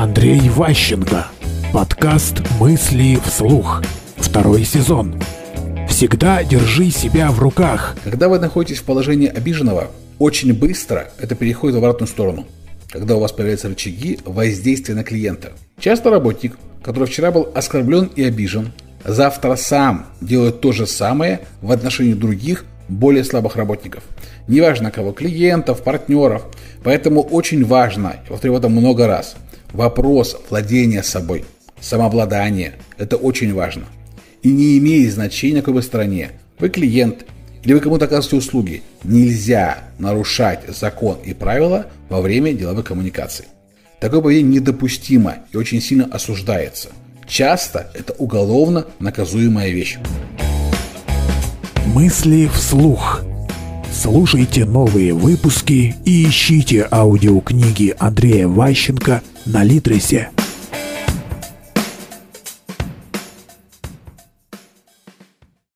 Андрей Ващенко. Подкаст «Мысли вслух». Второй сезон. Всегда держи себя в руках. Когда вы находитесь в положении обиженного, очень быстро это переходит в обратную сторону. Когда у вас появляются рычаги воздействия на клиента. Часто работник, который вчера был оскорблен и обижен, завтра сам делает то же самое в отношении других, более слабых работников. Неважно кого, клиентов, партнеров. Поэтому очень важно, я повторю это много раз, вопрос владения собой, самообладание. Это очень важно. И не имеет значения, на какой вы стороне. Вы клиент или вы кому-то оказываете услуги. Нельзя нарушать закон и правила во время деловой коммуникации. Такое поведение недопустимо и очень сильно осуждается. Часто это уголовно наказуемая вещь. Мысли вслух. Слушайте новые выпуски и ищите аудиокниги Андрея Ващенко на Литресе.